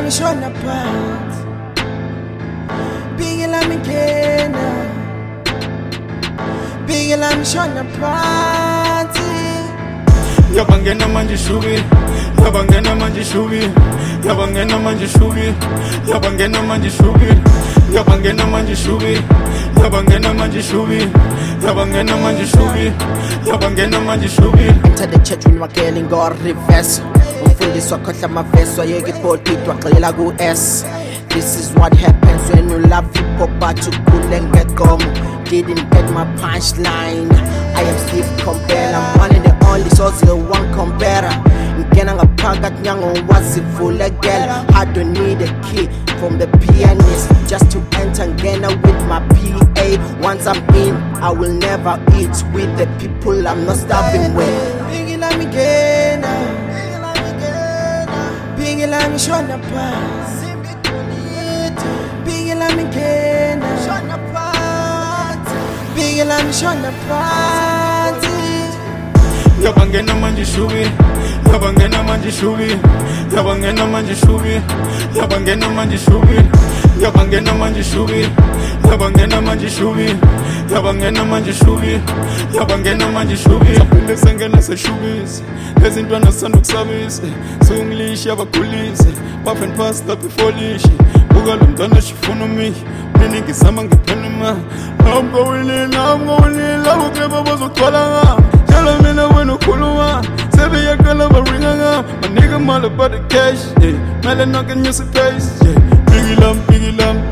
lami shona phansi Bigi lami ngena Bigi lami shona phansi yabangena manje shubi yabangena manje shubi yabangena manje shubi yabangena manje shubi yabangena manje shubi yabangena manje shubi yabangena manje shubi yabangena manje shubi Enter the church when wakele God reverse umfundisi wakhohlwa amaverse wayeka ipulpit wagxila ku-s This is what happens when you love people but you couldn't Didn't get my punchline. I am Steve Compare I'm one and the only so the one compare ngena ngaphakathi nyangowazivulekela I don't need a key from the pianist just to enter ngena with my PA once I'm in I will never eat with the people I'm not starving with shona phansi Bigi lami ngena shona phansi Bigi lami shona phansi yabangena manje shubi yabangena manje shubi yabangena manje shubi yabangena manje shubi yabangena manje ishubi yabangena manje ishubi yabangena manje ishubi yabangena manje ishubi saphinde sengena seshubisi ezintwana sisanda ukusabisa siungilishe abakhulise bafeni phasi lapha ifolishi. Buka lo mntwana shifuna umihi mini ngizama ngiphena imali namngowilile namngowilile abukeba bazogcwala ngami njalo mina wena ukhuluma sebeyaqala baringa ngami banika imali about the cash yeah. mele nonke nyusipace yeah. bigilambig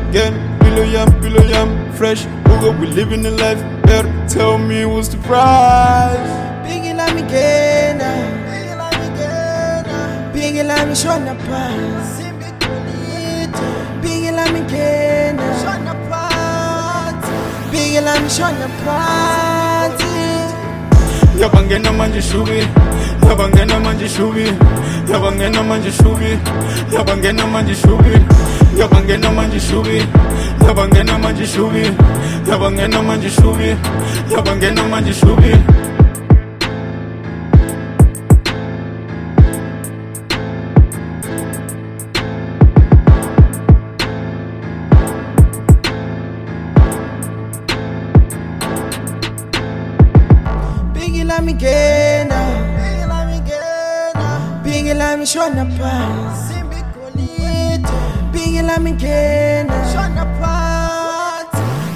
again. Pillow yam, pillow yam, fresh. Ugo, we living the life. Better tell me what's the price. Biggie like me Gena. Biggie like me Gena. Biggie like me Shona Paz. Biggie like me Gena. Shona Paz. Biggie me Shona Paz. Yabangena manje shubi. Yabangena manje shubi. Yabangena manje shubi. Yabangena manje shubi yabangena manje shubi. Yabangena manje shubi. Yabangena manje shubi. Yabangena manje shubi. Biggie let me get now Biggie let me show na Biggie a me Gainer. Shona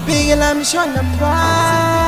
Biggie like me Shona Part.